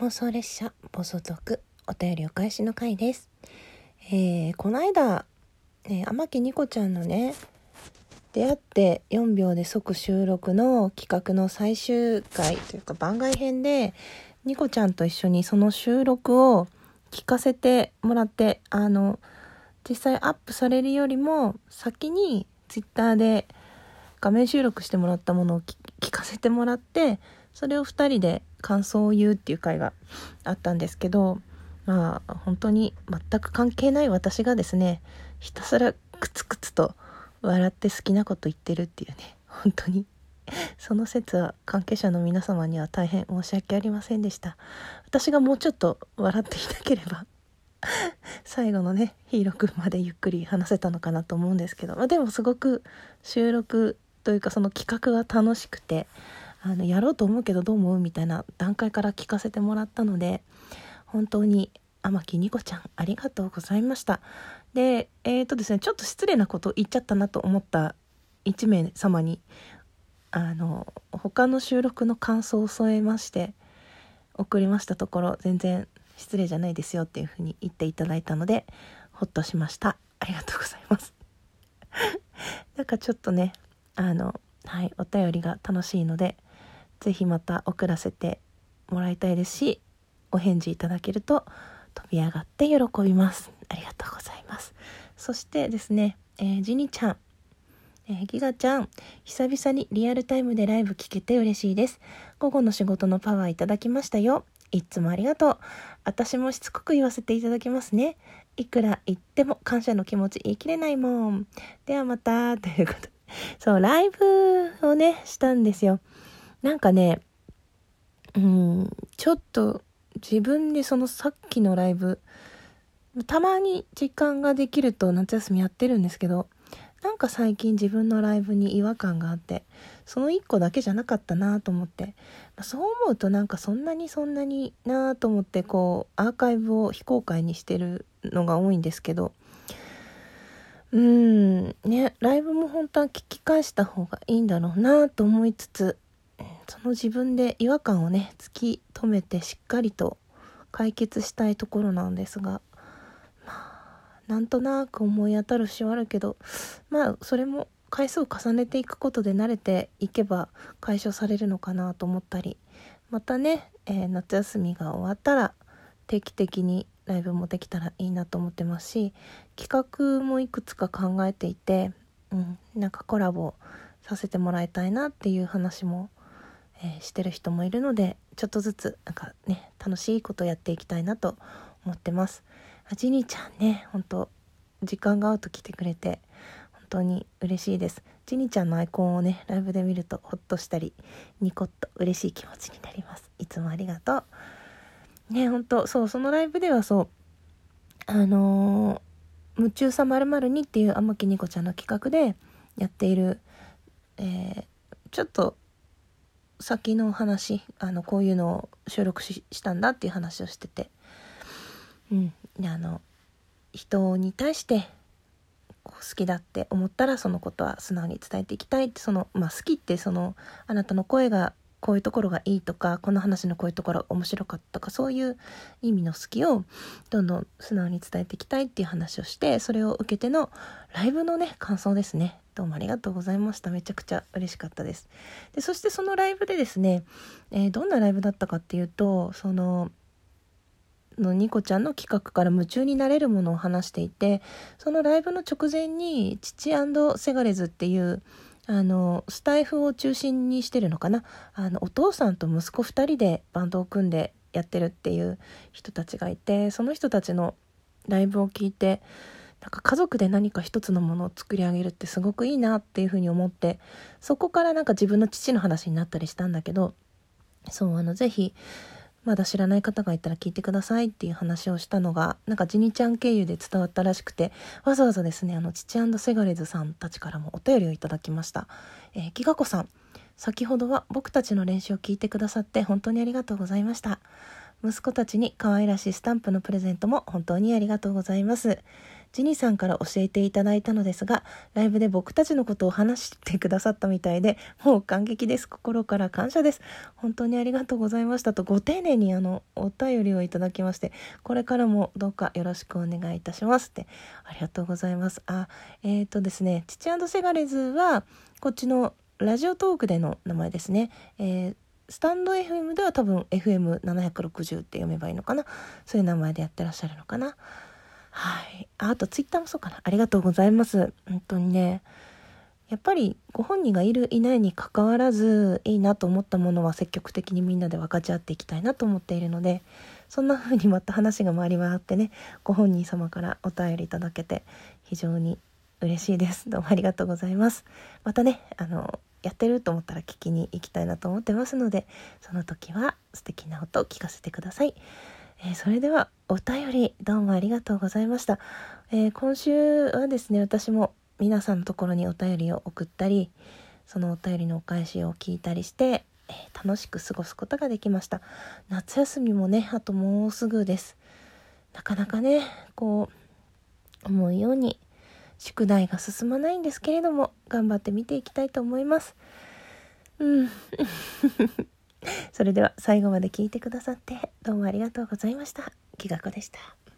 妄想列車暴走族お便りお返しの回です。えー、この間、えー、天木ニコちゃんのね、出会って4秒で即収録の企画の最終回というか番外編で、ニコちゃんと一緒にその収録を聞かせてもらって、あの、実際アップされるよりも先にツイッターで画面収録してもらったものを聞かせてもらってそれを2人で感想を言うっていう回があったんですけどまあ本当に全く関係ない私がですねひたすらクツクツと笑って好きなこと言ってるっていうね本当に。その説は関係者の皆様には大変申し訳ありませんでした。私がもうちょっと笑っていなければ最後のねヒーローくんまでゆっくり話せたのかなと思うんですけど、まあ、でもすごく収録というかその企画が楽しくてあのやろうと思うけどどう思う？みたいな段階から聞かせてもらったので本当に天木ニコちゃんありがとうございました。でえっ、ー、とですねちょっと失礼なこと言っちゃったなと思った1名様にあの他の収録の感想を添えまして送りましたところ全然失礼じゃないですよっていうふうに言っていただいたのでほっとしました。ありがとうございます。なんかちょっとねあのはいお便りが楽しいので是非また送らせてもらいたいですしお返事いただけると飛び上がって喜びますありがとうございますそしてですね、えー、ジニちゃんえー、ギガちゃん、久々にリアルタイムでライブ聞けて嬉しいです。午後の仕事のパワーいただきましたよ。いつもありがとう。私もしつこく言わせていただきますね。いくら言っても感謝の気持ち言い切れないもん。ではまた、ということで。そう、ライブをね、したんですよ。なんかね、うん、ちょっと自分でそのさっきのライブ、たまに時間ができると夏休みやってるんですけど、なんか最近自分のライブに違和感があって、その1個だけじゃなかったなと思って、そう思うとなんかそんなにそんなになと思ってこうアーカイブを非公開にしてるのが多いんですけど、うーんねライブも本当は聞き返した方がいいんだろうなと思いつつその自分で違和感をね突き止めてしっかりと解決したいところなんですがまあなんとなく思い当たる節はあるけどまあそれも回数を重ねていくことで慣れていけば解消されるのかなと思ったりまたね、えー、夏休みが終わったら定期的にライブもできたらいいなと思ってますし企画もいくつか考えていて、うん、なんかコラボさせてもらいたいなっていう話も、えー、してる人もいるのでちょっとずつなんかね楽しいことやっていきたいなと思ってます。あジニーちゃんねほんと時間が合うと来てくれて本当に嬉しいです。ジニちゃんのアイコンをねライブで見るとホッとしたりニコッと嬉しい気持ちになります。いつもありがとう。ねほんとそうそのライブではそうあのー「夢中さまる2っていう天木ニコちゃんの企画でやっている、えー、ちょっと先の話あのこういうのを収録したんだっていう話をしてて。うん。あの人に対して好きだって思ったらそのことは素直に伝えていきたいってその、まあ、好きってそのあなたの声がこういうところがいいとかこの話のこういうところ面白かったとかそういう意味の好きをどんどん素直に伝えていきたいっていう話をしてそれを受けてのライブのね感想ですね。どうもありがとうございました。めちゃくちゃ嬉しかったです。でそしてそのライブでですね、えー、どんなライブだったかっていうとそののニコちゃんの企画から夢中になれるものを話していてそのライブの直前に父セガレズっていうあのスタイフを中心にしてるのかな。あのお父さんと息子2人でバンドを組んでやってるっていう人たちがいてその人たちのライブを聞いてなんか家族で何か一つのものを作り上げるってすごくいいなっていうふうに思ってそこからなんか自分の父の話になったりしたんだけどそうあのぜひまだ知らない方がいたら聞いてくださいっていう話をしたのがなんかジニちゃん経由で伝わったらしくてわざわざですねあの父セガレズさんたちからもお便りをいただきました、えー、ギガ子さん先ほどは僕たちの練習を聞いてくださって本当にありがとうございました。息子たちに可愛らしいスタンプのプレゼントも本当にありがとうございます。ジニさんから教えていただいたのですが、ライブで僕たちのことを話してくださったみたいで、もう感激です。心から感謝です。本当にありがとうございましたと、ご丁寧にあの、お便りをいただきまして、これからもどうかよろしくお願いいたしますって、ありがとうございます。あ、えっ、ー、とですね、チチセガレズは、こっちのラジオトークでの名前ですね。えースタンド FM では多分 FM760 って読めばいいのかなそういう名前でやってらっしゃるのかなはい。あとツイッターもそうかな。ありがとうございます。本当にね。やっぱりご本人がいるいないにかかわらずいいなと思ったものは積極的にみんなで分かち合っていきたいなと思っているのでそんな風にまた話が回り回ってねご本人様からお便りいただけて非常に嬉しいです。どうもありがとうございます。またねあのやってると思ったら聞きに行きたいなと思ってますのでその時は素敵な音を聞かせてください、えー、それではお便りどうもありがとうございました、えー、今週はですね私も皆さんのところにお便りを送ったりそのお便りのお返しを聞いたりして、えー、楽しく過ごすことができました夏休みもねあともうすぐですなかなかねこう思うように宿題が進まないんですけれども、頑張って見ていきたいと思います。うん。それでは最後まで聞いてくださってどうもありがとうございました。きがこでした。